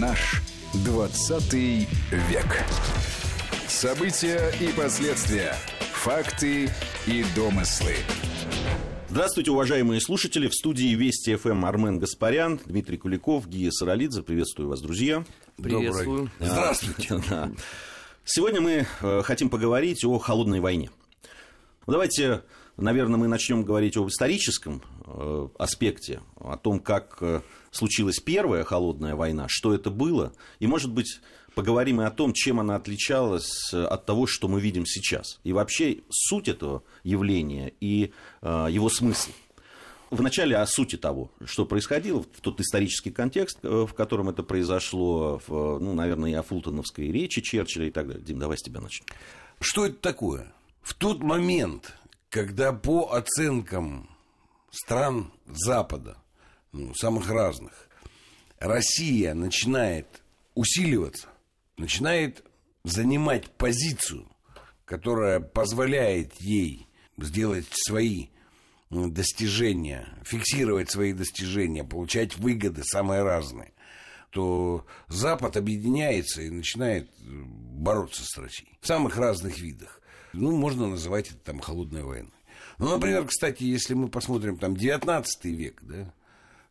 Наш 20 век. События и последствия. Факты и домыслы. Здравствуйте, уважаемые слушатели. В студии Вести ФМ Армен Гаспарян, Дмитрий Куликов, Гия Саралидзе. Приветствую вас, друзья. Приветствую. Добрый. Здравствуйте. Да. Сегодня мы э, хотим поговорить о холодной войне. Давайте, наверное, мы начнем говорить об историческом э, аспекте, о том, как э, случилась первая холодная война, что это было, и, может быть, поговорим и о том, чем она отличалась от того, что мы видим сейчас, и вообще суть этого явления и его смысл. Вначале о сути того, что происходило, в тот исторический контекст, в котором это произошло, в, ну, наверное, и о фултоновской речи Черчилля и так далее. Дим, давай с тебя начнем. Что это такое? В тот момент, когда по оценкам стран Запада, ну, самых разных, Россия начинает усиливаться, начинает занимать позицию, которая позволяет ей сделать свои достижения, фиксировать свои достижения, получать выгоды самые разные, то Запад объединяется и начинает бороться с Россией в самых разных видах. Ну, можно называть это там холодной войной. Ну, например, кстати, если мы посмотрим там 19 век, да,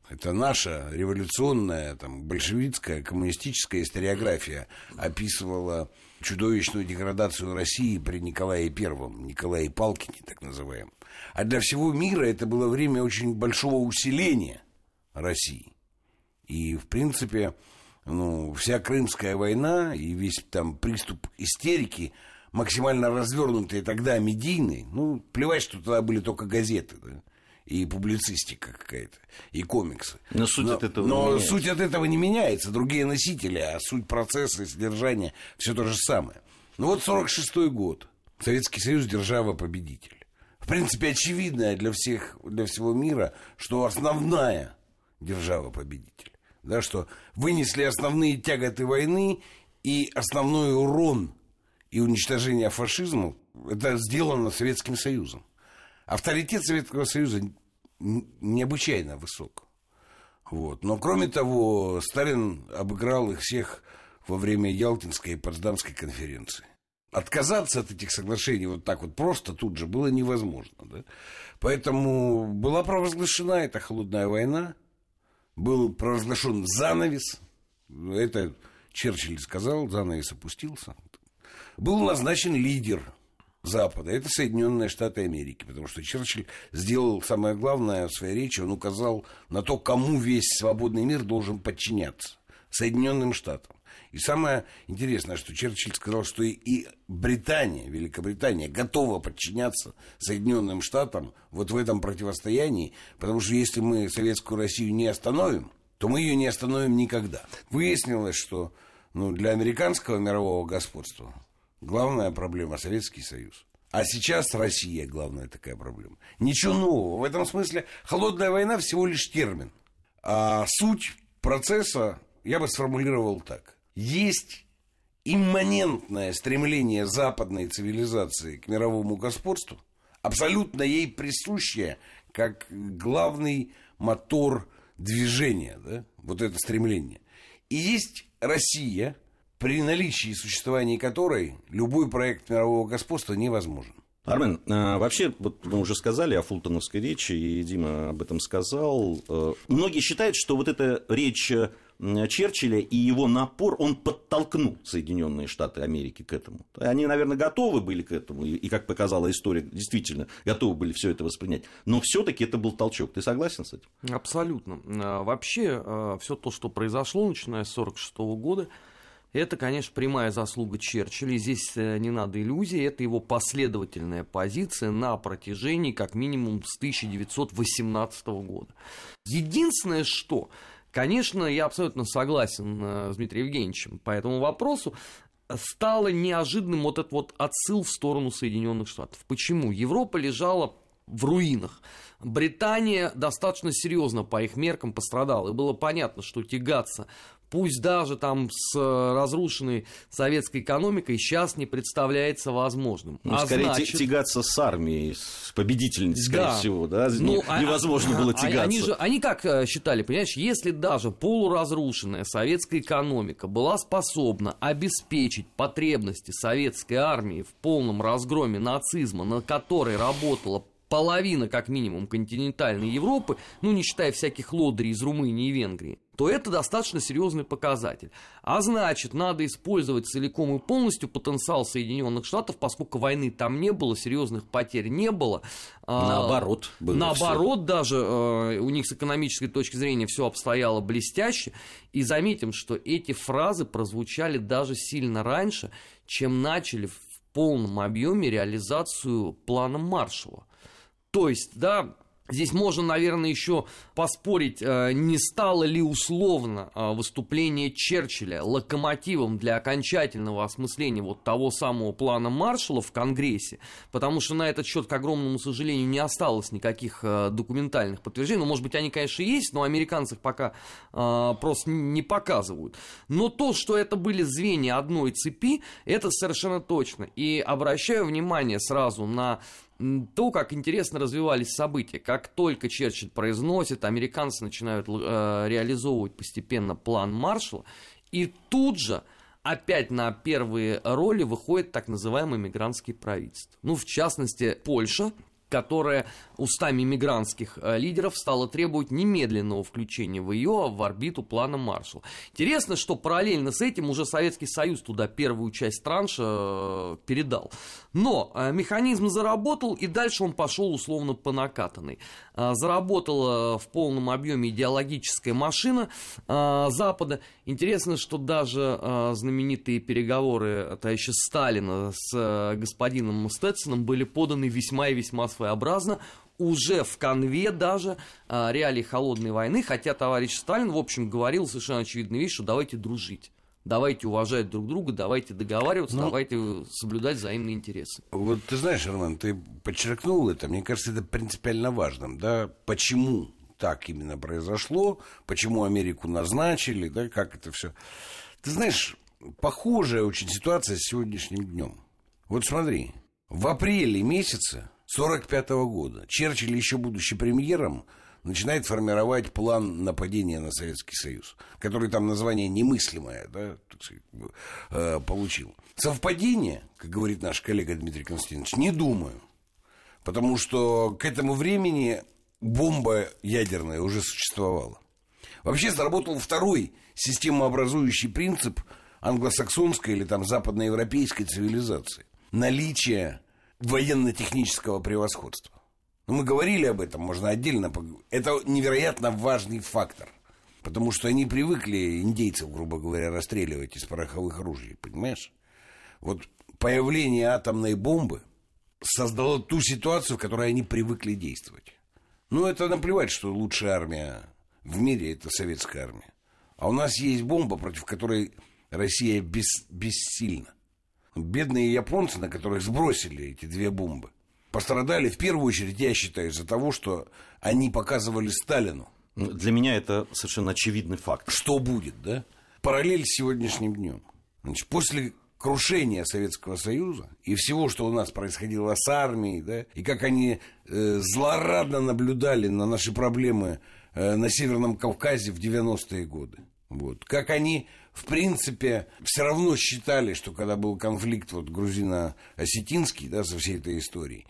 это наша революционная, там, большевистская, коммунистическая историография описывала чудовищную деградацию России при Николае Первом, Николае Палкине, так называемом. А для всего мира это было время очень большого усиления России. И, в принципе, ну, вся Крымская война и весь там приступ истерики – максимально развернутые тогда медийные, ну, плевать, что тогда были только газеты, да, и публицистика какая-то, и комиксы. Но суть но, от этого но не меняется. суть от этого не меняется, другие носители, а суть процесса и содержания все то же самое. Ну вот 46-й год, Советский Союз держава-победитель. В принципе, очевидно для всех, для всего мира, что основная держава-победитель. Да, что вынесли основные тяготы войны и основной урон и уничтожения фашизма, это сделано Советским Союзом. Авторитет Советского Союза необычайно высок. Вот. Но кроме того, Сталин обыграл их всех во время Ялтинской и Потсдамской конференции. Отказаться от этих соглашений вот так вот просто тут же было невозможно. Да? Поэтому была провозглашена эта холодная война, был провозглашен занавес. Это Черчилль сказал, занавес опустился был назначен лидер Запада. Это Соединенные Штаты Америки, потому что Черчилль сделал самое главное в своей речи, он указал на то, кому весь свободный мир должен подчиняться. Соединенным Штатам. И самое интересное, что Черчилль сказал, что и Британия, Великобритания готова подчиняться Соединенным Штатам вот в этом противостоянии, потому что если мы Советскую Россию не остановим, то мы ее не остановим никогда. Выяснилось, что ну, для американского мирового господства главная проблема Советский Союз. А сейчас Россия главная такая проблема. Ничего нового. В этом смысле холодная война всего лишь термин. А суть процесса я бы сформулировал так. Есть имманентное стремление западной цивилизации к мировому господству, абсолютно ей присущее как главный мотор движения, да, вот это стремление. И есть Россия – при наличии и существовании которой любой проект мирового господства невозможен. Армен, а, вообще, вот мы уже сказали о фултоновской речи, и Дима об этом сказал. Э, многие считают, что вот эта речь Черчилля и его напор, он подтолкнул Соединенные Штаты Америки к этому. Они, наверное, готовы были к этому, и, как показала история, действительно готовы были все это воспринять. Но все-таки это был толчок. Ты согласен с этим? Абсолютно. А, вообще, все то, что произошло, начиная с 1946 года, это, конечно, прямая заслуга Черчилля. Здесь э, не надо иллюзий. Это его последовательная позиция на протяжении как минимум с 1918 года. Единственное, что, конечно, я абсолютно согласен э, с Дмитрием Евгеньевичем по этому вопросу, стало неожиданным вот этот вот отсыл в сторону Соединенных Штатов. Почему? Европа лежала в руинах. Британия достаточно серьезно по их меркам пострадала. И было понятно, что тягаться пусть даже там с э, разрушенной советской экономикой, сейчас не представляется возможным. Ну, а скорее значит... тягаться с армией, с победительницей, скорее да. всего, да? Ну, а, невозможно а, было тягаться. Они, же, они как э, считали, понимаешь, если даже полуразрушенная советская экономика была способна обеспечить потребности советской армии в полном разгроме нацизма, на которой работала половина, как минимум, континентальной Европы, ну, не считая всяких лодырей из Румынии и Венгрии, то это достаточно серьезный показатель. А значит, надо использовать целиком и полностью потенциал Соединенных Штатов, поскольку войны там не было, серьезных потерь не было. А, наоборот, было Наоборот, все. даже э, у них с экономической точки зрения все обстояло блестяще. И заметим, что эти фразы прозвучали даже сильно раньше, чем начали в полном объеме реализацию плана Маршалла. То есть, да, Здесь можно, наверное, еще поспорить, э, не стало ли условно э, выступление Черчилля локомотивом для окончательного осмысления вот того самого плана Маршалла в Конгрессе, потому что на этот счет, к огромному сожалению, не осталось никаких э, документальных подтверждений. Ну, может быть, они, конечно, есть, но американцев пока просто не показывают. Но то, что это были звенья одной цепи, это совершенно точно. И обращаю внимание сразу на то, как интересно развивались события. Как только Черчилль произносит, американцы начинают э, реализовывать постепенно план Маршалла, и тут же опять на первые роли выходит так называемое мигрантские правительства. Ну, в частности, Польша, которая устами мигрантских э, лидеров стала требовать немедленного включения в ее в орбиту плана Маршалла. Интересно, что параллельно с этим уже Советский Союз туда первую часть транша э, передал. Но э, механизм заработал, и дальше он пошел условно по накатанной. Заработала в полном объеме идеологическая машина Запада. Интересно, что даже знаменитые переговоры товарища Сталина с господином Стетсоном были поданы весьма и весьма своеобразно уже в конве даже а, реалий холодной войны, хотя товарищ Сталин, в общем, говорил совершенно очевидную вещь, что давайте дружить. Давайте уважать друг друга, давайте договариваться, ну, давайте соблюдать взаимные интересы. Вот ты знаешь, Роман, ты подчеркнул это, мне кажется, это принципиально важным, да, почему так именно произошло, почему Америку назначили, да, как это все. Ты знаешь, похожая очень ситуация с сегодняшним днем. Вот смотри, в апреле месяце 1945 года Черчилль, еще будучи премьером, начинает формировать план нападения на Советский Союз, который там название немыслимое да, э, получил. Совпадение, как говорит наш коллега Дмитрий Константинович, не думаю. Потому что к этому времени бомба ядерная уже существовала. Вообще сработал второй системообразующий принцип англосаксонской или там западноевропейской цивилизации. Наличие военно-технического превосходства. Но мы говорили об этом, можно отдельно поговорить. Это невероятно важный фактор. Потому что они привыкли индейцев, грубо говоря, расстреливать из пороховых ружей, понимаешь? Вот появление атомной бомбы создало ту ситуацию, в которой они привыкли действовать. Ну, это наплевать, что лучшая армия в мире – это советская армия. А у нас есть бомба, против которой Россия бес, бессильна. Бедные японцы, на которых сбросили эти две бомбы, пострадали в первую очередь, я считаю, из-за того, что они показывали Сталину. Ну, для меня это совершенно очевидный факт. Что будет, да? Параллель с сегодняшним днем. Значит, после крушения Советского Союза и всего, что у нас происходило с армией, да, и как они э, злорадно наблюдали на наши проблемы э, на Северном Кавказе в 90-е годы. Вот. Как они в принципе, все равно считали, что когда был конфликт вот грузино-осетинский, да, со всей этой историей,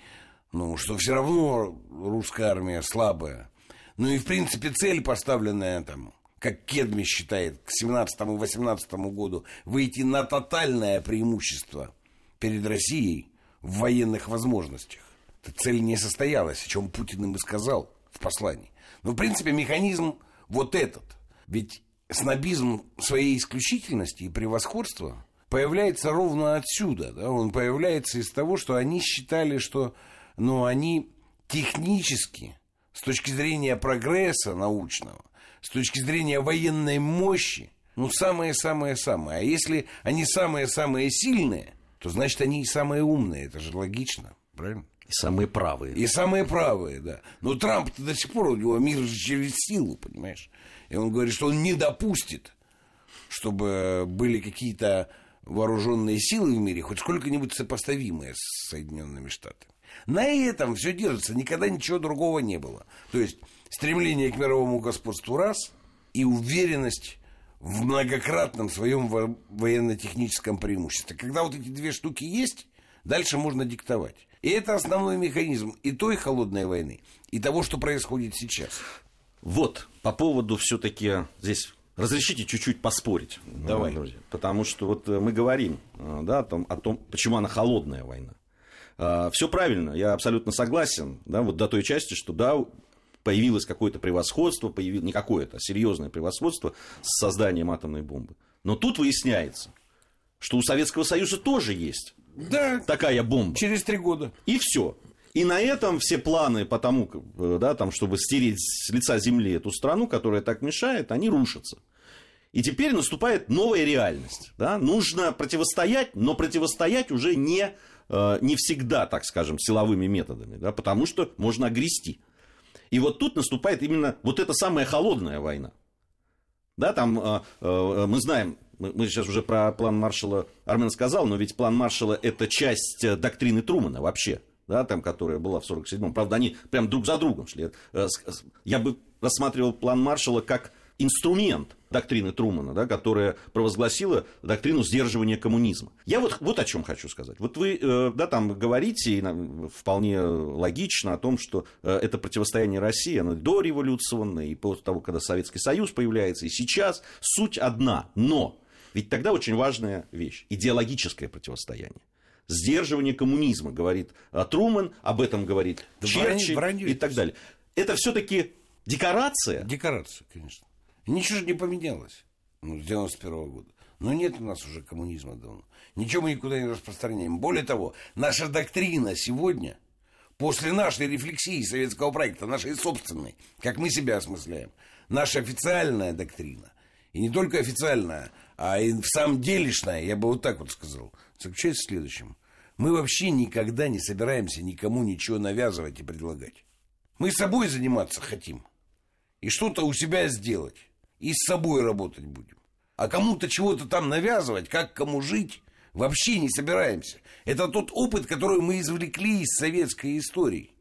ну, что все равно русская армия слабая. Ну и, в принципе, цель, поставленная там, как Кедми считает, к 17-18 году, выйти на тотальное преимущество перед Россией в военных возможностях. Эта цель не состоялась, о чем Путин им и сказал в послании. Но, в принципе, механизм вот этот. Ведь снобизм своей исключительности и превосходства появляется ровно отсюда. Да? Он появляется из того, что они считали, что ну, они технически, с точки зрения прогресса научного, с точки зрения военной мощи, ну, самые-самые-самые. А если они самые-самые силные, то значит они и самые умные. Это же логично, правильно? И самые правые. И самые правые, да. Но Трамп до сих пор, у него мир через силу, понимаешь? И он говорит, что он не допустит, чтобы были какие-то вооруженные силы в мире, хоть сколько-нибудь сопоставимые с Соединенными Штатами. На этом все держится, никогда ничего другого не было. То есть стремление к мировому господству раз и уверенность в многократном своем во- военно-техническом преимуществе. Когда вот эти две штуки есть, дальше можно диктовать. И это основной механизм и той холодной войны, и того, что происходит сейчас. Вот, по поводу все-таки здесь разрешите чуть-чуть поспорить. Давай. друзья. Потому что вот э, мы говорим э, да, о, том, о том, почему она холодная война. Все правильно, я абсолютно согласен, да, вот до той части, что да, появилось какое-то превосходство, появилось не какое-то, а серьезное превосходство с созданием атомной бомбы. Но тут выясняется, что у Советского Союза тоже есть Да, такая бомба. через три года. И все. И на этом все планы по тому, э, да, там, чтобы стереть с лица земли эту страну, которая так мешает, они рушатся. И теперь наступает новая реальность. Да? Нужно противостоять, но противостоять уже не, не всегда, так скажем, силовыми методами, да, потому что можно огрести. И вот тут наступает именно вот эта самая холодная война. Да, там э, э, мы знаем, мы, сейчас уже про план Маршала Армен сказал, но ведь план Маршала это часть э, доктрины Трумана вообще, да, там, которая была в 47-м. Правда, они прям друг за другом шли. Э, Я бы рассматривал план Маршала как инструмент доктрины Трумана, да, которая провозгласила доктрину сдерживания коммунизма. Я вот, вот о чем хочу сказать. Вот вы э, да, там говорите вполне логично о том, что э, это противостояние России, оно дореволюционное, и после того, когда Советский Союз появляется, и сейчас суть одна. Но ведь тогда очень важная вещь – идеологическое противостояние. Сдерживание коммунизма, говорит э, Труман, об этом говорит Да Черчилль вранье и так далее. Это все-таки декорация, Декорация, конечно. Ничего же не поменялось ну, с 91 года. Но нет у нас уже коммунизма давно. Ничего мы никуда не распространяем. Более того, наша доктрина сегодня, после нашей рефлексии советского проекта, нашей собственной, как мы себя осмысляем, наша официальная доктрина, и не только официальная, а и в самом делешная, я бы вот так вот сказал, заключается в следующем. Мы вообще никогда не собираемся никому ничего навязывать и предлагать. Мы собой заниматься хотим и что-то у себя сделать. И с собой работать будем. А кому-то чего-то там навязывать, как кому жить, вообще не собираемся. Это тот опыт, который мы извлекли из советской истории.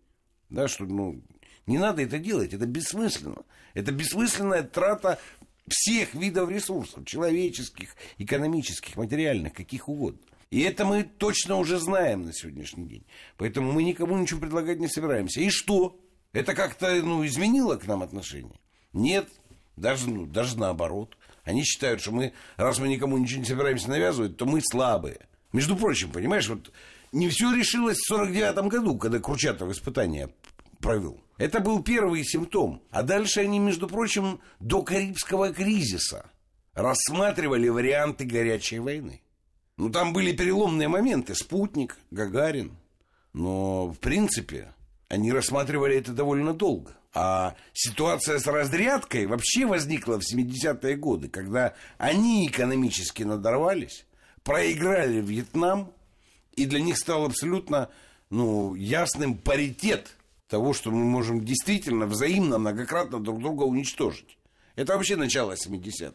Да, что, ну, не надо это делать, это бессмысленно. Это бессмысленная трата всех видов ресурсов, человеческих, экономических, материальных, каких угодно. И это мы точно уже знаем на сегодняшний день. Поэтому мы никому ничего предлагать не собираемся. И что? Это как-то ну, изменило к нам отношение? Нет, даже, ну, даже наоборот. Они считают, что мы, раз мы никому ничего не собираемся навязывать, то мы слабые. Между прочим, понимаешь, вот не все решилось в 49 году, когда Курчатов испытания провел. Это был первый симптом. А дальше они, между прочим, до Карибского кризиса рассматривали варианты горячей войны. Ну, там были переломные моменты. Спутник, Гагарин. Но, в принципе, они рассматривали это довольно долго. А ситуация с разрядкой вообще возникла в 70-е годы, когда они экономически надорвались, проиграли Вьетнам, и для них стал абсолютно ну, ясным паритет того, что мы можем действительно взаимно многократно друг друга уничтожить. Это вообще начало 70-х.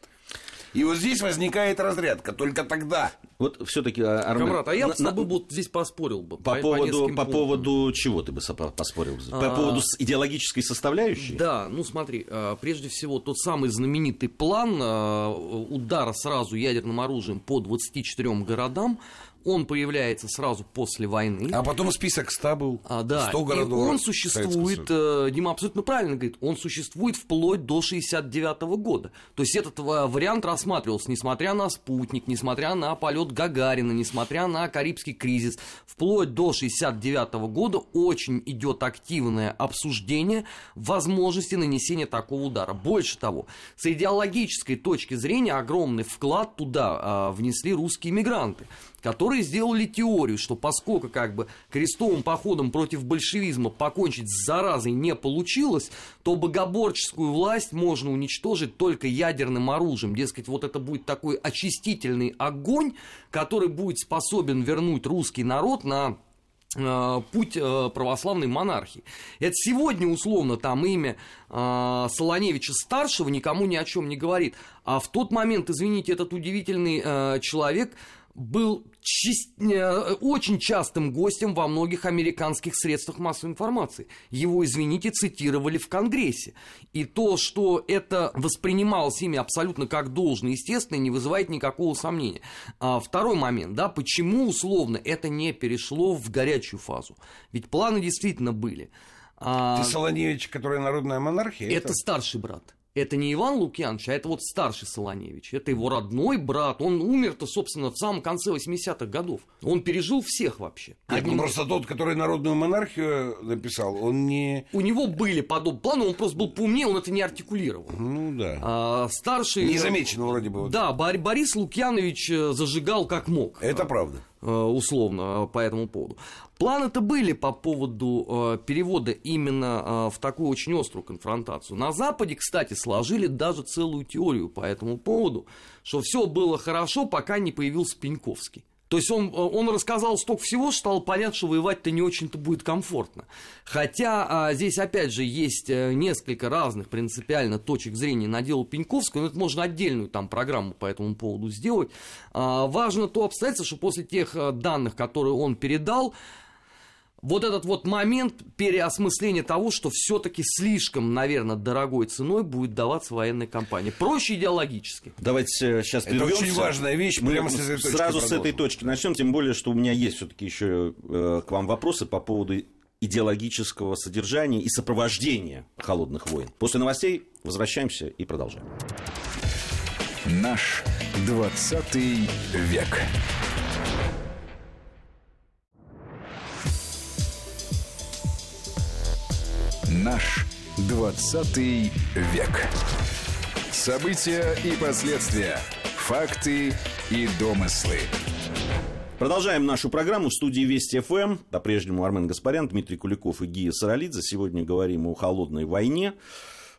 И вот здесь возникает разрядка, только тогда. Вот все-таки, Армен... Камрад, а я бы на- с тобой вот здесь поспорил бы. По, поводу, нескольким по поводу чего ты бы поспорил? По А. поводу с- идеологической составляющей? Да, ну смотри, э, прежде всего тот самый знаменитый план э, удара сразу ядерным оружием по 24 городам, он появляется сразу после войны. А потом список 100 был. А, да, 100 и городов он Советского существует, э, Дима абсолютно правильно говорит, он существует вплоть до 69 года. То есть этот э, вариант рассматривался, несмотря на спутник, несмотря на полет Гагарина, несмотря на Карибский кризис, вплоть до 69 года очень идет активное обсуждение возможности нанесения такого удара. Больше того, с идеологической точки зрения огромный вклад туда а, внесли русские мигранты которые сделали теорию, что поскольку как бы крестовым походом против большевизма покончить с заразой не получилось, то богоборческую власть можно уничтожить только ядерным оружием. Дескать, вот это будет такой очистительный огонь, который будет способен вернуть русский народ на э, путь э, православной монархии. Это сегодня, условно, там имя э, Солоневича старшего никому ни о чем не говорит. А в тот момент, извините, этот удивительный человек был. Э, очень частым гостем во многих американских средствах массовой информации. Его, извините, цитировали в Конгрессе. И то, что это воспринималось ими абсолютно как должное, естественно, не вызывает никакого сомнения. А второй момент, да, почему условно это не перешло в горячую фазу? Ведь планы действительно были. А... Ты Солоневич, который народная монархия? Это, это старший брат это не Иван Лукьянович, а это вот старший Солоневич. Это его родной брат. Он умер-то, собственно, в самом конце 80-х годов. Он пережил всех вообще. Нет, Одним... ну просто тот, который народную монархию написал, он не... У него были подобные планы, он просто был поумнее, он это не артикулировал. Ну да. А, старший... Незамеченно вроде бы. Вот. Да, Борис Лукьянович э, зажигал как мог. Это правда. Э, условно, э, по этому поводу. Планы-то были по поводу э, перевода именно в такую очень острую конфронтацию. На Западе, кстати, сложили даже целую теорию по этому поводу, что все было хорошо, пока не появился Пеньковский. То есть он, он рассказал столько всего, что стало понятно, что воевать-то не очень-то будет комфортно. Хотя а, здесь, опять же, есть э, несколько разных принципиально точек зрения на дело Пеньковского, но это можно отдельную там программу по этому поводу сделать. А, важно то обстоятельство, что после тех э, данных, которые он передал, вот этот вот момент переосмысления того, что все-таки слишком, наверное, дорогой ценой будет даваться военной компании. Проще идеологически. Давайте сейчас Это прервемся. очень важная вещь. Мы прямо с этой сразу с этой точки начнем, тем более, что у меня есть все-таки еще э, к вам вопросы по поводу идеологического содержания и сопровождения холодных войн. После новостей возвращаемся и продолжаем. Наш 20 век. Наш 20 век. События и последствия. Факты и домыслы. Продолжаем нашу программу в студии Вести ФМ. По-прежнему Армен Гаспарян, Дмитрий Куликов и Гия Саралидзе. Сегодня говорим о холодной войне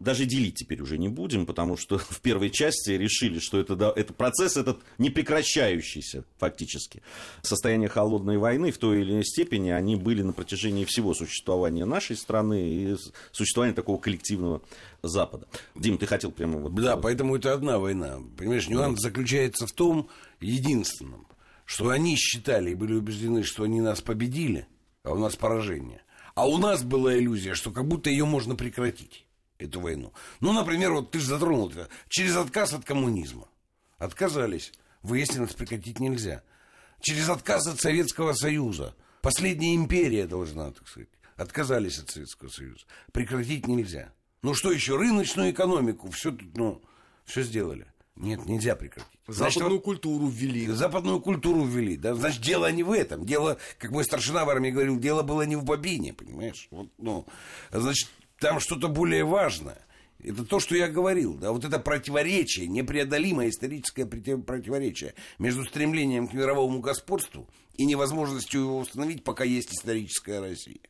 даже делить теперь уже не будем, потому что в первой части решили, что это, да, это процесс этот не прекращающийся фактически. Состояние холодной войны в той или иной степени они были на протяжении всего существования нашей страны и существования такого коллективного Запада. Дим, ты хотел прямо вот... Да, поэтому это одна война. Понимаешь, нюанс да. заключается в том, единственном, что они считали и были убеждены, что они нас победили, а у нас поражение. А у нас была иллюзия, что как будто ее можно прекратить эту войну. Ну, например, вот ты же затронул это. Через отказ от коммунизма. Отказались. Выяснилось, прекратить нельзя. Через отказ от Советского Союза. Последняя империя должна, так сказать. Отказались от Советского Союза. Прекратить нельзя. Ну что еще? Рыночную экономику. Все тут, ну, все сделали. Нет, нельзя прекратить. Значит, западную вот, культуру ввели. Западную культуру ввели. Да? Значит, дело не в этом. Дело, как мой старшина в армии говорил, дело было не в бобине, понимаешь? Вот, ну, значит, там что-то более важное. Это то, что я говорил, да, вот это противоречие, непреодолимое историческое противоречие между стремлением к мировому господству и невозможностью его установить, пока есть историческая Россия.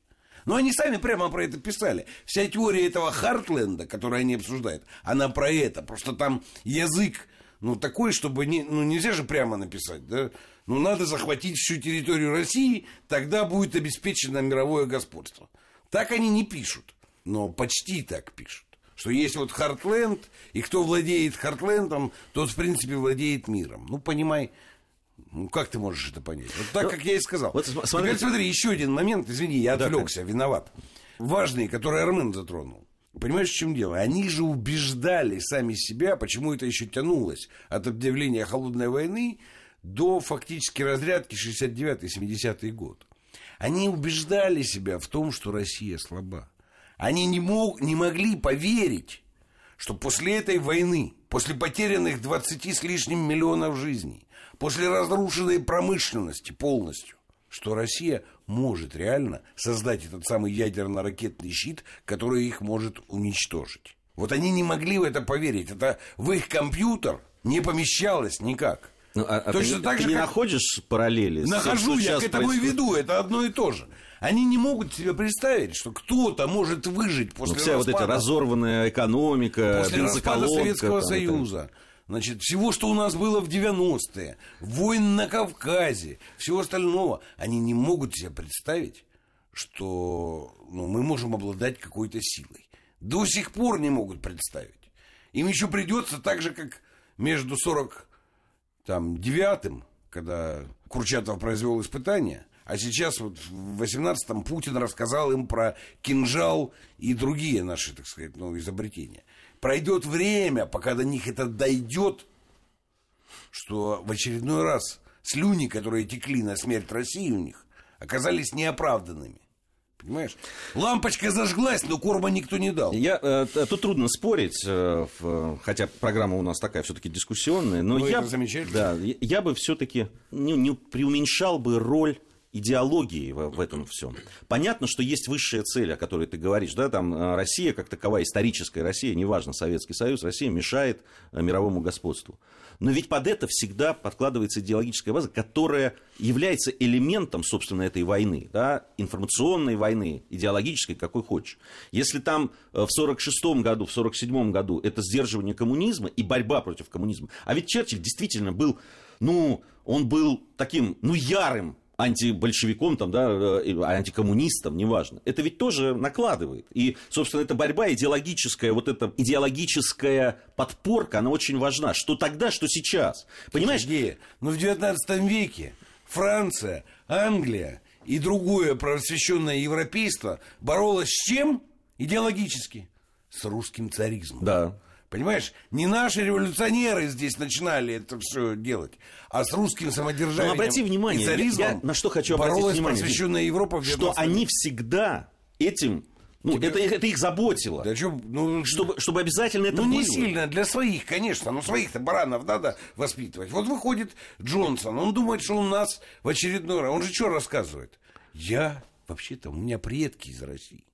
Но они сами прямо про это писали. Вся теория этого Хартленда, которую они обсуждают, она про это. Просто там язык, ну, такой, чтобы не, ну, нельзя же прямо написать, да. Ну, надо захватить всю территорию России, тогда будет обеспечено мировое господство. Так они не пишут но почти так пишут. Что есть вот Хартленд, и кто владеет Хартлендом, тот, в принципе, владеет миром. Ну, понимай, ну, как ты можешь это понять? Вот так, ну, как я и сказал. Вот, смотри, Теперь смотри, еще один момент, извини, я отвлекся, да, виноват. Важный, который Армен затронул. Понимаешь, в чем дело? Они же убеждали сами себя, почему это еще тянулось от объявления холодной войны до фактически разрядки 69-70 год. Они убеждали себя в том, что Россия слаба. Они не, мог, не могли поверить, что после этой войны, после потерянных 20 с лишним миллионов жизней, после разрушенной промышленности полностью, что Россия может реально создать этот самый ядерно-ракетный щит, который их может уничтожить. Вот они не могли в это поверить. Это в их компьютер не помещалось никак. Ну, а, а Точно ты, так ты же, не как... находишь параллели? Нахожу, я к этому происходит? и веду. Это одно и то же. Они не могут себе представить, что кто-то может выжить после ну, вся распада, вот эта разорванная экономика, после распада Советского там, Союза. значит, всего, что у нас было в 90-е, войн на Кавказе, всего остального, они не могут себе представить, что ну, мы можем обладать какой-то силой. До сих пор не могут представить. Им еще придется так же, как между 49-м, когда Курчатов произвел испытания, а сейчас вот в 18-м Путин рассказал им про кинжал и другие наши, так сказать, ну, изобретения. Пройдет время, пока до них это дойдет, что в очередной раз слюни, которые текли на смерть России у них, оказались неоправданными. Понимаешь? Лампочка зажглась, но корма никто не дал. Я, э, тут трудно спорить, э, в, хотя программа у нас такая все-таки дискуссионная, но Ну, я, да, я, я бы все-таки не, не преуменьшал бы роль идеологии в, в этом всем. Понятно, что есть высшая цель, о которой ты говоришь, да, там э, Россия как таковая, историческая Россия, неважно, Советский Союз, Россия мешает э, мировому господству. Но ведь под это всегда подкладывается идеологическая база, которая является элементом, собственно, этой войны, да, информационной войны, идеологической, какой хочешь. Если там э, в 46 году, в 47 году это сдерживание коммунизма и борьба против коммунизма, а ведь Черчилль действительно был, ну, он был таким, ну, ярым антибольшевиком, там, да, э, антикоммунистом, неважно. Это ведь тоже накладывает. И, собственно, эта борьба идеологическая, вот эта идеологическая подпорка, она очень важна. Что тогда, что сейчас. Понимаешь? Сергей, но в 19 веке Франция, Англия и другое просвещенное европейство боролось с чем? Идеологически. С русским царизмом. Да. Понимаешь, не наши революционеры здесь начинали это все делать, а с русским самодержанием Но обрати внимание, и царизмом я на что хочу обратить внимание, просвещенная Европа в Что 19 они всегда этим, ну, это, это их заботило. Да чё, ну, Чтобы, чтобы обязательно это Ну, не было. сильно, для своих, конечно. Но своих-то баранов надо воспитывать. Вот выходит Джонсон, он думает, что у нас в очередной раз... Он же что рассказывает? Я, вообще-то, у меня предки из России.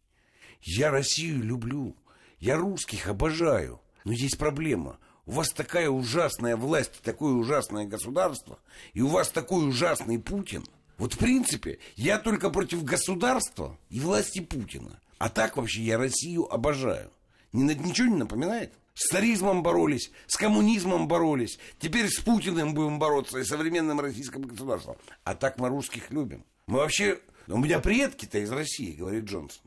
Я Россию люблю. Я русских обожаю. Но есть проблема. У вас такая ужасная власть, такое ужасное государство, и у вас такой ужасный Путин. Вот, в принципе, я только против государства и власти Путина. А так вообще я Россию обожаю. Ни, на- ничего не напоминает? С царизмом боролись, с коммунизмом боролись. Теперь с Путиным будем бороться и современным российским государством. А так мы русских любим. Мы вообще... У меня предки-то из России, говорит Джонсон.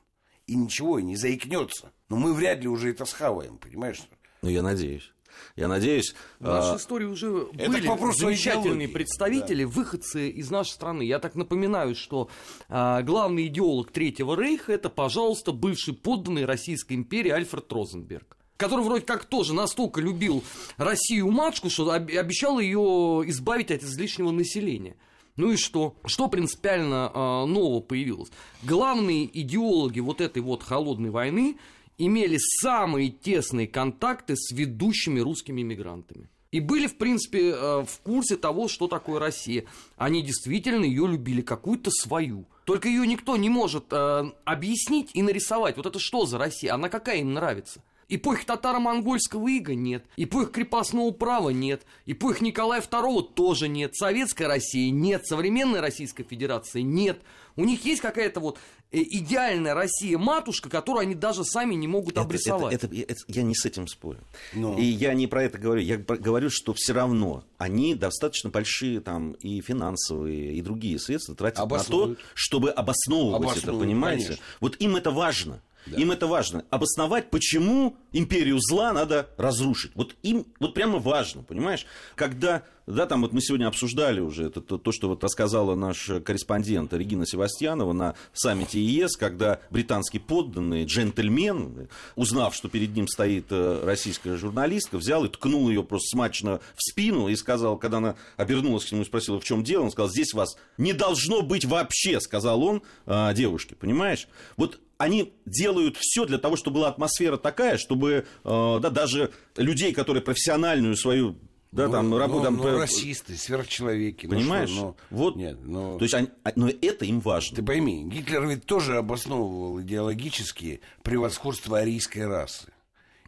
И ничего, и не заикнется. Но мы вряд ли уже это схаваем, понимаешь? Ну, я надеюсь. Я надеюсь. В нашей а, истории уже это были замечательные идеологии. представители, выходцы из нашей страны. Я так напоминаю, что а, главный идеолог Третьего Рейха это, пожалуйста, бывший подданный Российской империи Альфред Розенберг который вроде как тоже настолько любил Россию матушку, что об- обещал ее избавить от излишнего населения. Ну и что? Что принципиально а, нового появилось? Главные идеологи вот этой вот холодной войны имели самые тесные контакты с ведущими русскими мигрантами. И были, в принципе, э, в курсе того, что такое Россия. Они действительно ее любили, какую-то свою. Только ее никто не может э, объяснить и нарисовать. Вот это что за Россия? Она какая им нравится? Эпохи татаро-монгольского ига нет, эпохи крепостного права нет, эпохи Николая II тоже нет, советской России нет, современной Российской Федерации нет. У них есть какая-то вот э, идеальная Россия-матушка, которую они даже сами не могут это- обрисовать. это- это- это- я не с этим спорю. Ну. И я не про это говорю. Я говорю, что все равно они достаточно большие там и финансовые, и другие средства тратят на то, чтобы обосновывать это, Обоснуют, понимаете? конечно. Вот им это важно. Им это важно. Обосновать, почему империю зла надо разрушить. Вот им вот прямо важно, понимаешь? Когда, да, там вот мы сегодня обсуждали уже это, то, то, что вот рассказала наш корреспондент Регина Севастьянова на саммите ЕС, когда британский подданный, джентльмен, узнав, что перед ним стоит э, российская журналистка, взял и ткнул ее просто смачно в спину и сказал, когда она обернулась к нему и спросила, в чем дело, он сказал, здесь вас не должно быть вообще, сказал он э, девушке, понимаешь? Вот они делают все для того, чтобы была атмосфера такая, чтобы э, да, даже людей, которые профессиональную свою да, Ну, там, ну, работу, там, ну, расисты, сверхчеловеки. ну понимаешь? что, ну, вот, Нет, ну, то есть, они- а- но это им важно. Ты пойми, Гитлер ведь тоже обосновывал идеологически превосходство арийской расы.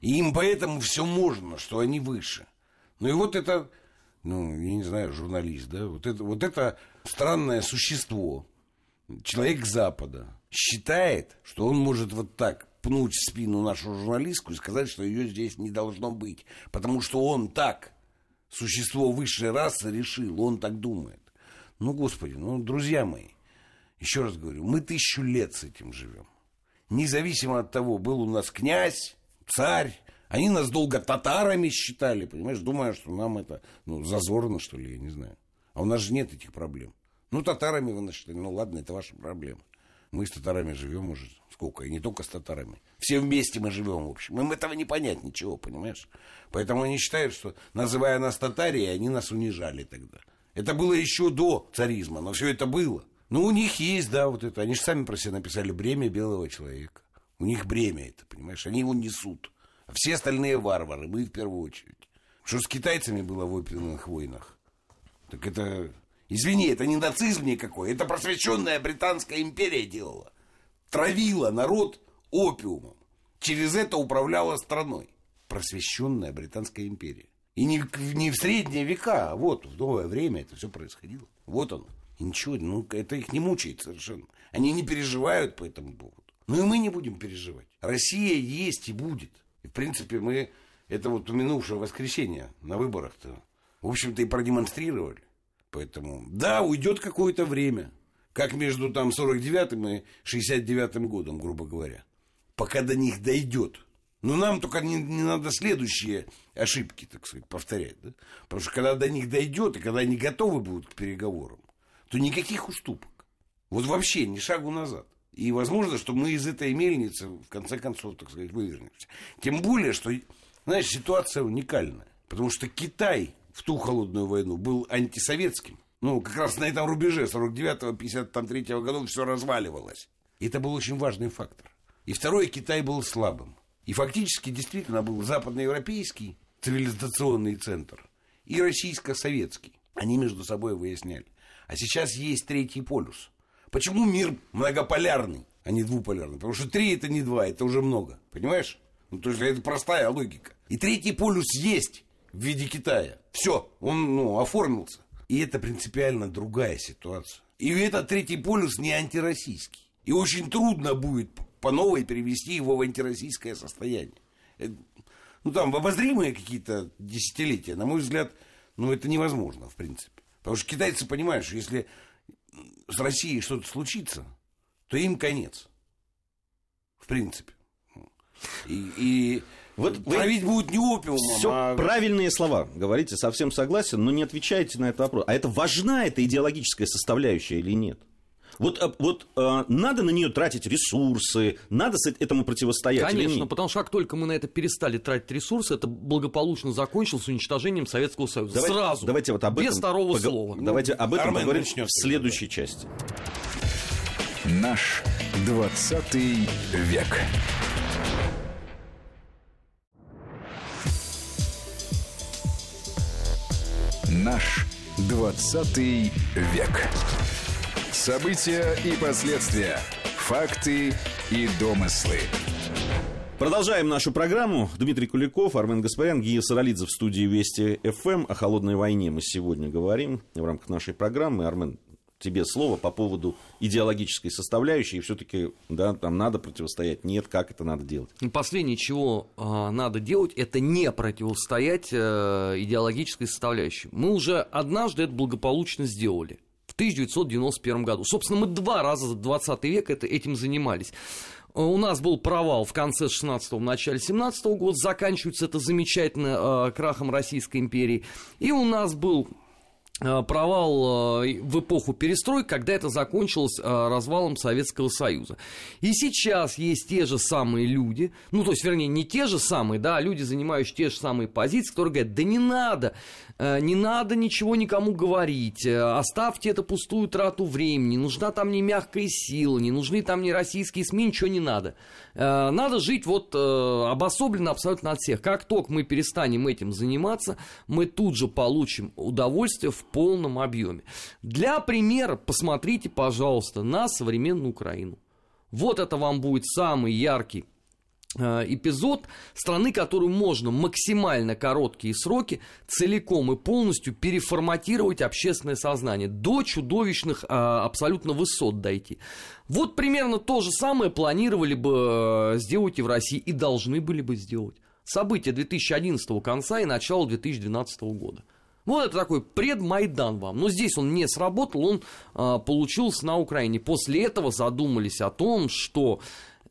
И им поэтому все можно, что они выше. Ну и вот это, ну, я не знаю, журналист, да, вот это, вот это странное существо, человек Запада, считает, что он может вот так пнуть в спину нашу журналистку и сказать, что ее здесь не должно быть. Потому что он так существо высшей расы решил, он так думает. Ну, господи, ну, друзья мои, еще раз говорю, мы тысячу лет с этим живем. Независимо от того, был у нас князь, царь, они нас долго татарами считали, понимаешь, думая, что нам это, ну, зазорно, что ли, я не знаю. А у нас же нет этих проблем. Ну, татарами вы нас считали, ну, ладно, это ваша проблема. Мы с татарами живем уже сколько, и не только с татарами. Все вместе мы живем, в общем. Им этого не понять ничего, понимаешь? Поэтому они считают, что, называя нас татарией, они нас унижали тогда. Это было еще до царизма, но все это было. Ну, у них есть, да, вот это. Они же сами про себя написали бремя белого человека. У них бремя это, понимаешь? Они его несут. А все остальные варвары, мы в первую очередь. Что с китайцами было в опиумных войнах? Так это Извини, это не нацизм никакой, это просвещенная Британская империя делала. Травила народ опиумом. Через это управляла страной. Просвещенная Британская империя. И не, не в средние века, а вот в новое время это все происходило. Вот он. И ничего, ну это их не мучает совершенно. Они не переживают по этому поводу. Ну и мы не будем переживать. Россия есть и будет. И в принципе мы это вот минувшее воскресенье на выборах-то, в общем-то, и продемонстрировали. Поэтому, да, уйдет какое-то время. Как между там 49-м и 69-м годом, грубо говоря. Пока до них дойдет. Но нам только не, не надо следующие ошибки, так сказать, повторять. Да? Потому что когда до них дойдет, и когда они готовы будут к переговорам, то никаких уступок. Вот вообще ни шагу назад. И возможно, что мы из этой мельницы, в конце концов, так сказать, вывернемся. Тем более, что, знаешь, ситуация уникальная. Потому что Китай в ту холодную войну был антисоветским. Ну, как раз на этом рубеже 49-53 годов все разваливалось. И это был очень важный фактор. И второе, Китай был слабым. И фактически действительно был западноевропейский цивилизационный центр и российско-советский. Они между собой выясняли. А сейчас есть третий полюс. Почему мир многополярный, а не двуполярный? Потому что три это не два, это уже много. Понимаешь? Ну, то есть это простая логика. И третий полюс есть в виде Китая. Все, он ну, оформился. И это принципиально другая ситуация. И этот третий полюс не антироссийский. И очень трудно будет по новой перевести его в антироссийское состояние. Э, ну, там, обозримые какие-то десятилетия, на мой взгляд, ну, это невозможно, в принципе. Потому что китайцы понимают, что если с Россией что-то случится, то им конец. В принципе. И, и вот вы Травить будет не опиумом, Все а... правильные слова, говорите, совсем согласен, но не отвечаете на этот вопрос. А это важна эта идеологическая составляющая или нет? Вот, э, вот э, надо на нее тратить ресурсы, надо с этому противостоять. Конечно, потому что как только мы на это перестали тратить ресурсы, это благополучно закончилось уничтожением Советского Союза. Давайте, Сразу. Давайте вот об этом без второго пог... слова. Давайте об этом Армен поговорим в следующей части. Наш 20 век. Наш 20 век. События и последствия. Факты и домыслы. Продолжаем нашу программу. Дмитрий Куликов, Армен Гаспарян, Гия Саралидзе в студии Вести ФМ. О холодной войне мы сегодня говорим в рамках нашей программы. Армен, тебе слово по поводу идеологической составляющей, и все-таки да, там надо противостоять, нет, как это надо делать? Последнее, чего э, надо делать, это не противостоять э, идеологической составляющей. Мы уже однажды это благополучно сделали. В 1991 году. Собственно, мы два раза за 20 век это, этим занимались. У нас был провал в конце 16-го, начале 17 -го года, заканчивается это замечательно э, крахом Российской империи. И у нас был Э, провал э, в эпоху перестройки, когда это закончилось э, развалом Советского Союза. И сейчас есть те же самые люди, ну, то есть, вернее, не те же самые, да, а люди, занимающие те же самые позиции, которые говорят, да не надо, не надо ничего никому говорить, оставьте это пустую трату времени, нужна там не мягкая сила, не нужны там не российские СМИ, ничего не надо. Надо жить вот обособленно абсолютно от всех. Как только мы перестанем этим заниматься, мы тут же получим удовольствие в полном объеме. Для примера посмотрите, пожалуйста, на современную Украину. Вот это вам будет самый яркий э, эпизод страны, которую можно максимально короткие сроки целиком и полностью переформатировать общественное сознание до чудовищных э, абсолютно высот дойти. Вот примерно то же самое планировали бы э, сделать и в России и должны были бы сделать. События 2011 конца и начала 2012 года. Вот это такой предмайдан вам. Но здесь он не сработал, он а, получился на Украине. После этого задумались о том, что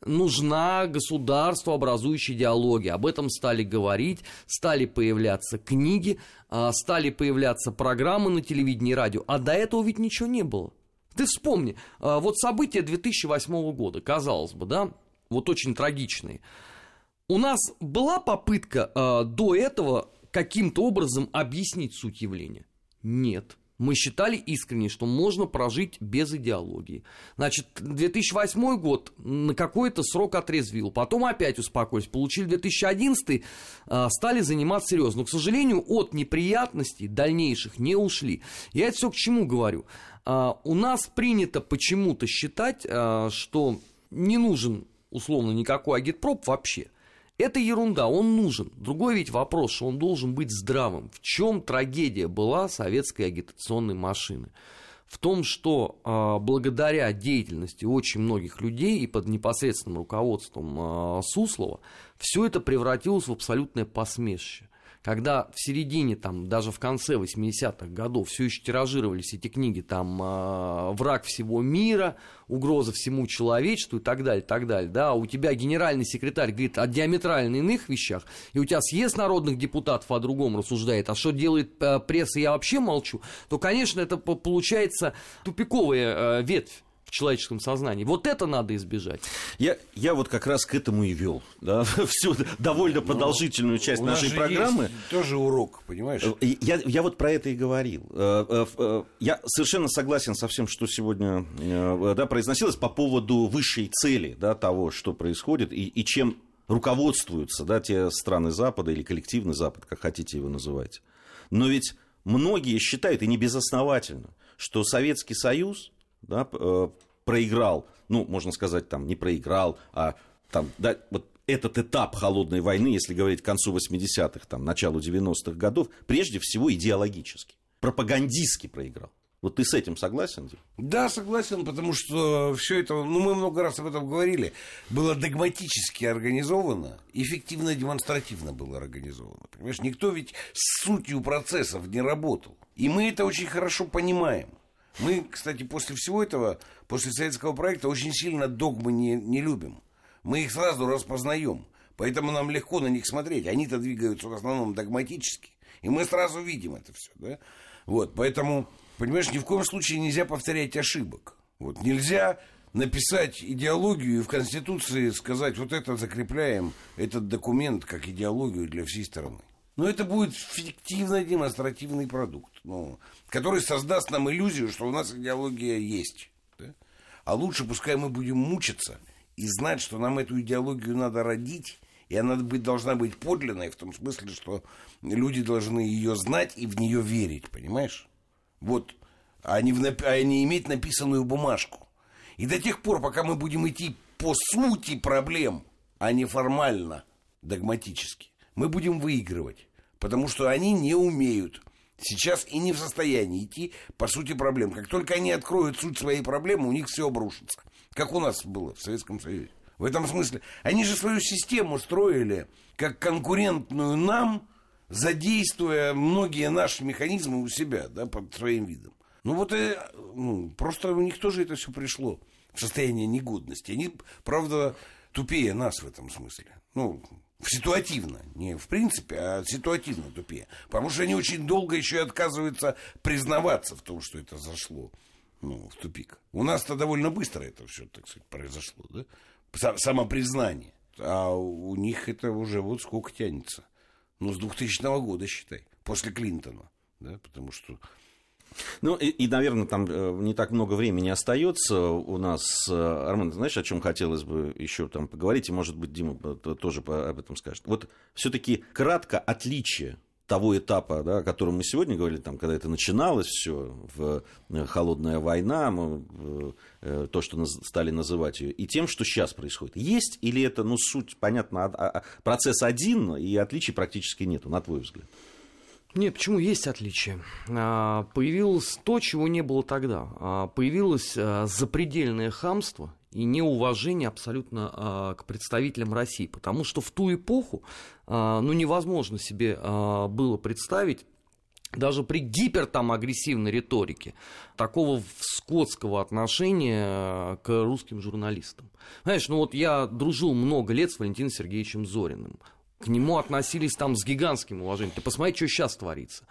нужна государствообразующая идеология. Об этом стали говорить, стали появляться книги, а, стали появляться программы на телевидении и радио. А до этого ведь ничего не было. Ты вспомни, а, вот события 2008 года, казалось бы, да, вот очень трагичные. У нас была попытка э, до этого каким-то образом объяснить суть явления? Нет. Мы считали искренне, что можно прожить без идеологии. Значит, 2008 год на какой-то срок отрезвил, потом опять успокоились. Получили 2011, э, стали заниматься серьезно. Но, к сожалению, от неприятностей дальнейших не ушли. Я это все к чему говорю? Э, у нас принято почему-то считать, э, что не нужен условно никакой агитпроп вообще. Это ерунда, он нужен. Другой ведь вопрос, что он должен быть здравым. В чем трагедия была советской агитационной машины? В том, что э, благодаря деятельности очень многих людей и под непосредственным руководством э, Суслова все это превратилось в абсолютное посмешище когда в середине, там, даже в конце 80-х годов все еще тиражировались эти книги, там, э, «Враг всего мира», «Угроза всему человечеству» и так далее, так далее, да, у тебя генеральный секретарь говорит о диаметрально иных вещах, и у тебя съезд народных депутатов о другом рассуждает, а что делает э, пресса, я вообще молчу, то, конечно, это получается тупиковая э, ветвь в человеческом сознании. Вот это надо избежать. Я, я вот как раз к этому и вел да, всю довольно ну, продолжительную ну, часть нашей программы. тоже урок, понимаешь? Э, я, я вот про это и говорил. Э, э, я совершенно согласен со всем, что сегодня да, произносилось по поводу высшей цели да, того, что происходит и, и чем руководствуются да, те страны Запада или коллективный Запад, как хотите его называть. Но ведь многие считают, и не безосновательно, что Советский Союз да, э, проиграл, ну, можно сказать, там, не проиграл, а там, да, вот этот этап холодной войны, если говорить к концу 80-х, там, началу 90-х годов, прежде всего идеологически, пропагандистски проиграл. Вот ты с этим согласен? Да, согласен, потому что все это, ну мы много раз об этом говорили, было догматически организовано, эффективно-демонстративно было организовано. Понимаешь, никто ведь с сутью процессов не работал. И мы это очень хорошо понимаем. Мы, кстати, после всего этого, после советского проекта, очень сильно догмы не, не любим. Мы их сразу распознаем. Поэтому нам легко на них смотреть. Они-то двигаются в основном догматически. И мы сразу видим это все. Да? Вот, поэтому, понимаешь, ни в коем случае нельзя повторять ошибок. Вот, нельзя написать идеологию и в Конституции сказать, вот это закрепляем, этот документ как идеологию для всей страны. Но это будет фиктивно-демонстративный продукт, ну, который создаст нам иллюзию, что у нас идеология есть. Да? А лучше пускай мы будем мучиться и знать, что нам эту идеологию надо родить, и она должна быть подлинной, в том смысле, что люди должны ее знать и в нее верить, понимаешь? Вот, а не, в, а не иметь написанную бумажку. И до тех пор, пока мы будем идти по сути проблем, а не формально, догматически, мы будем выигрывать, потому что они не умеют сейчас и не в состоянии идти по сути проблем. Как только они откроют суть своей проблемы, у них все обрушится. Как у нас было в Советском Союзе. В этом смысле. Они же свою систему строили как конкурентную нам, задействуя многие наши механизмы у себя, да, под своим видом. Ну вот и, ну, просто у них тоже это все пришло в состояние негодности. Они, правда, тупее нас в этом смысле. Ну, ситуативно, не в принципе, а ситуативно тупее. Потому что они очень долго еще и отказываются признаваться в том, что это зашло ну, в тупик. У нас-то довольно быстро это все, так сказать, произошло, да? Самопризнание. А у них это уже вот сколько тянется. Ну, с 2000 года, считай, после Клинтона, да, потому что ну, и, и, наверное, там э, не так много времени остается у нас. Э, Армен, знаешь, о чем хотелось бы еще там поговорить, и, может быть, Дима тоже об этом скажет. Вот все-таки кратко отличие того этапа, да, о котором мы сегодня говорили, там, когда это начиналось все, в э, холодная война, мы, то, что стали называть ее, и тем, что сейчас происходит. Есть или это, ну, суть, понятно, а, а, процесс один, и отличий практически нету, на твой взгляд? Нет, почему есть отличие? А, появилось то, чего не было тогда. А, появилось а, запредельное хамство и неуважение абсолютно к представителям России. Потому что в ту эпоху ну, невозможно себе было представить даже при гипер там агрессивной риторике такого скотского отношения к русским журналистам. Знаешь, ну вот я дружил много лет с Валентином Сергеевичем Зориным. К нему относились там с гигантским уважением. Ты посмотри, что сейчас творится.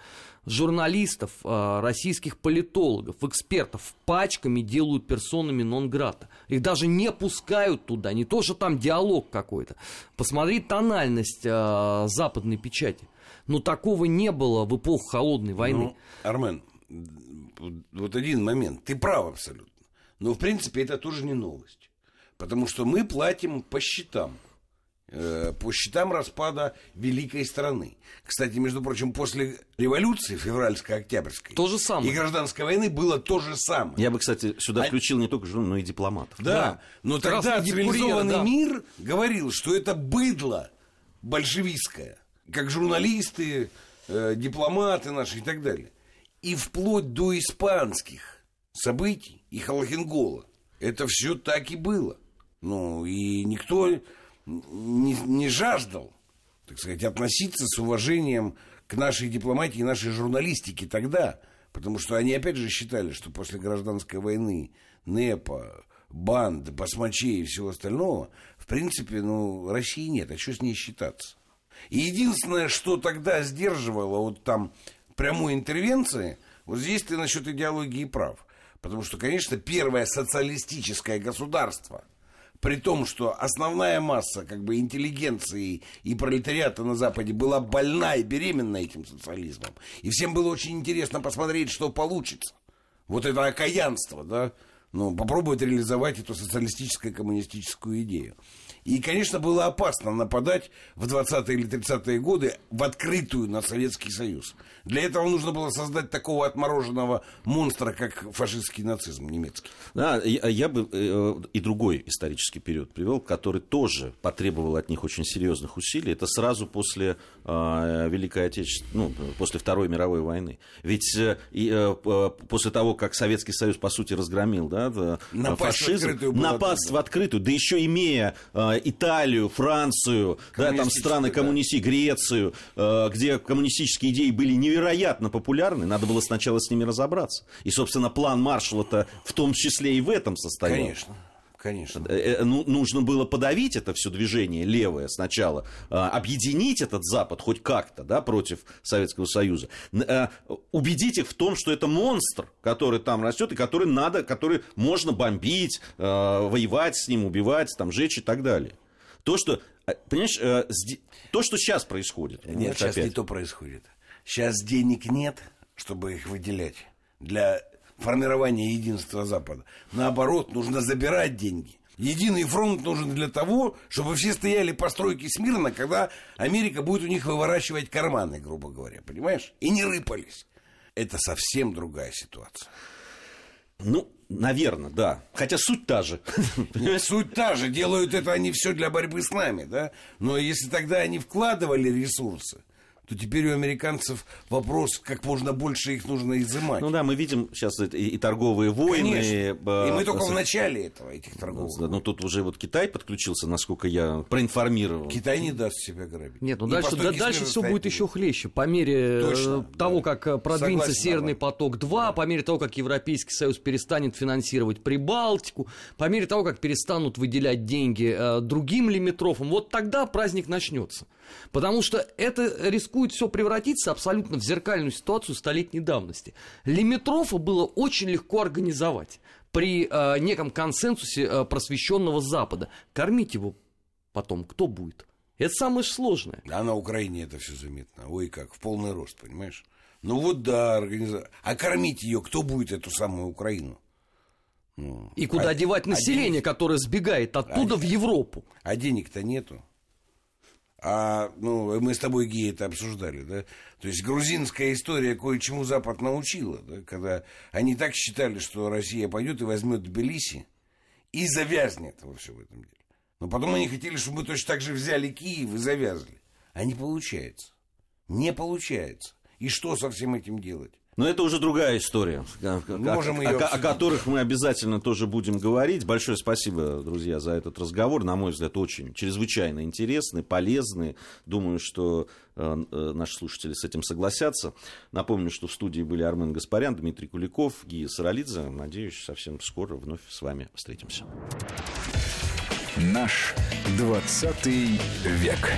Журналистов, э, российских политологов, экспертов пачками делают персонами нон-грата. Их даже не пускают туда, не то, что там диалог какой-то. Посмотри тональность э, западной печати. Но такого не было в эпоху холодной войны. Ну, Армен, вот один момент. Ты прав абсолютно. Но, в принципе, это тоже не новость. Потому что мы платим по счетам. Э, по счетам распада великой страны. Кстати, между прочим, после революции февральско-октябрьской То же самое. и гражданской войны было то же самое. Я бы, кстати, сюда А- включил не только журналистов, но и дипломатов. Да, Да. но раз тогда цивилизованный да. мир говорил, что это быдло большевистское, как журналисты, э, дипломаты наши и так далее. И вплоть до испанских событий и Халахингола это все так и было. Ну, и никто не, не жаждал, так сказать, относиться с уважением к нашей дипломатии нашей журналистике тогда. Потому что они опять же считали, что после гражданской войны НЭПа, банды, басмачей и всего остального, в принципе, ну, России нет, а что с ней считаться? И единственное, что тогда сдерживало вот там прямой интервенции, вот здесь ты насчет идеологии прав. Потому что, конечно, первое социалистическое государство, при том, что основная масса как бы интеллигенции и пролетариата на Западе была больна и беременна этим социализмом. И всем было очень интересно посмотреть, что получится. Вот это окаянство, да, ну, попробовать реализовать эту социалистическую коммунистическую идею. И, конечно, было опасно нападать в 20-е или 30-е годы в открытую на Советский Союз. Для этого нужно было создать такого отмороженного монстра, как фашистский нацизм немецкий. Да, я, я бы э, и другой исторический период привел, который тоже потребовал от них очень серьезных усилий. Это сразу после э, Великой Отечественной, ну, после Второй мировой войны. Ведь э, э, п- после того, как Советский Союз, по сути, разгромил да, Напасть в фашизм, открытую была напасть в открытую, да еще имея э, Италию, Францию, да, там страны да. коммунисти, Грецию, э, где коммунистические идеи были невероятно популярны, надо было сначала с ними разобраться. И, собственно, план Маршалла-то в том числе и в этом состоял. Конечно, конечно. Э, э, ну, нужно было подавить это все движение левое сначала, э, объединить этот Запад хоть как-то да, против Советского Союза, э, убедить их в том, что это монстр, который там растет и который надо, который можно бомбить, воевать с ним, убивать, там, жечь и так далее. То, что, понимаешь, то, что сейчас происходит. Нет, сейчас опять. не то происходит. Сейчас денег нет, чтобы их выделять для формирования единства Запада. Наоборот, нужно забирать деньги. Единый фронт нужен для того, чтобы все стояли по стройке смирно, когда Америка будет у них выворачивать карманы, грубо говоря, понимаешь? И не рыпались. Это совсем другая ситуация. Ну, наверное, да. Хотя суть та же. Понимаешь, Суть та же, делают это они все для борьбы с нами, да? Но если тогда они вкладывали ресурсы, то теперь у американцев вопрос, как можно больше их нужно изымать. Ну да, мы видим сейчас и, и торговые войны. Конечно. И мы только в начале этого, этих торговых. Да, Ну, тут уже вот Китай подключился, насколько я проинформирован. Китай не даст себя грабить. Нет, ну И дальше, да- дальше все будет еще хлеще. По мере Точно, э, того, да. как э, продвинется Согласен, Северный Армен. поток-2, по мере того, как Европейский Союз перестанет финансировать Прибалтику, по мере того, как перестанут выделять деньги э, другим лимитрофам, вот тогда праздник начнется. Потому что это рискует все превратиться абсолютно в зеркальную ситуацию столетней давности. Лимитрофа было очень легко организовать при э, неком консенсусе э, просвещенного Запада. Кормить его потом кто будет? Это самое сложное. А на Украине это все заметно. Ой, как, в полный рост, понимаешь? Ну вот да, организация. А кормить ее кто будет, эту самую Украину? Ну, И куда а- девать а население, денег- которое сбегает оттуда А- в Европу? А денег-то нету. А, ну, мы с тобой, Гея, это обсуждали, да? То есть грузинская история кое-чему Запад научила, да? Когда они так считали, что Россия пойдет и возьмет Тбилиси и завязнет во всем этом деле. Но потом они хотели, чтобы мы точно так же взяли Киев и завязли. А не получается. Не получается. И что со всем этим делать? Но это уже другая история, о, можем о- ее о- которых мы обязательно тоже будем говорить. Большое спасибо, друзья, за этот разговор. На мой взгляд, очень чрезвычайно интересный, полезный. Думаю, что э, э, наши слушатели с этим согласятся. Напомню, что в студии были Армен Гаспарян, Дмитрий Куликов, Гия Саралидзе. Надеюсь, совсем скоро вновь с вами встретимся. Наш 20 век.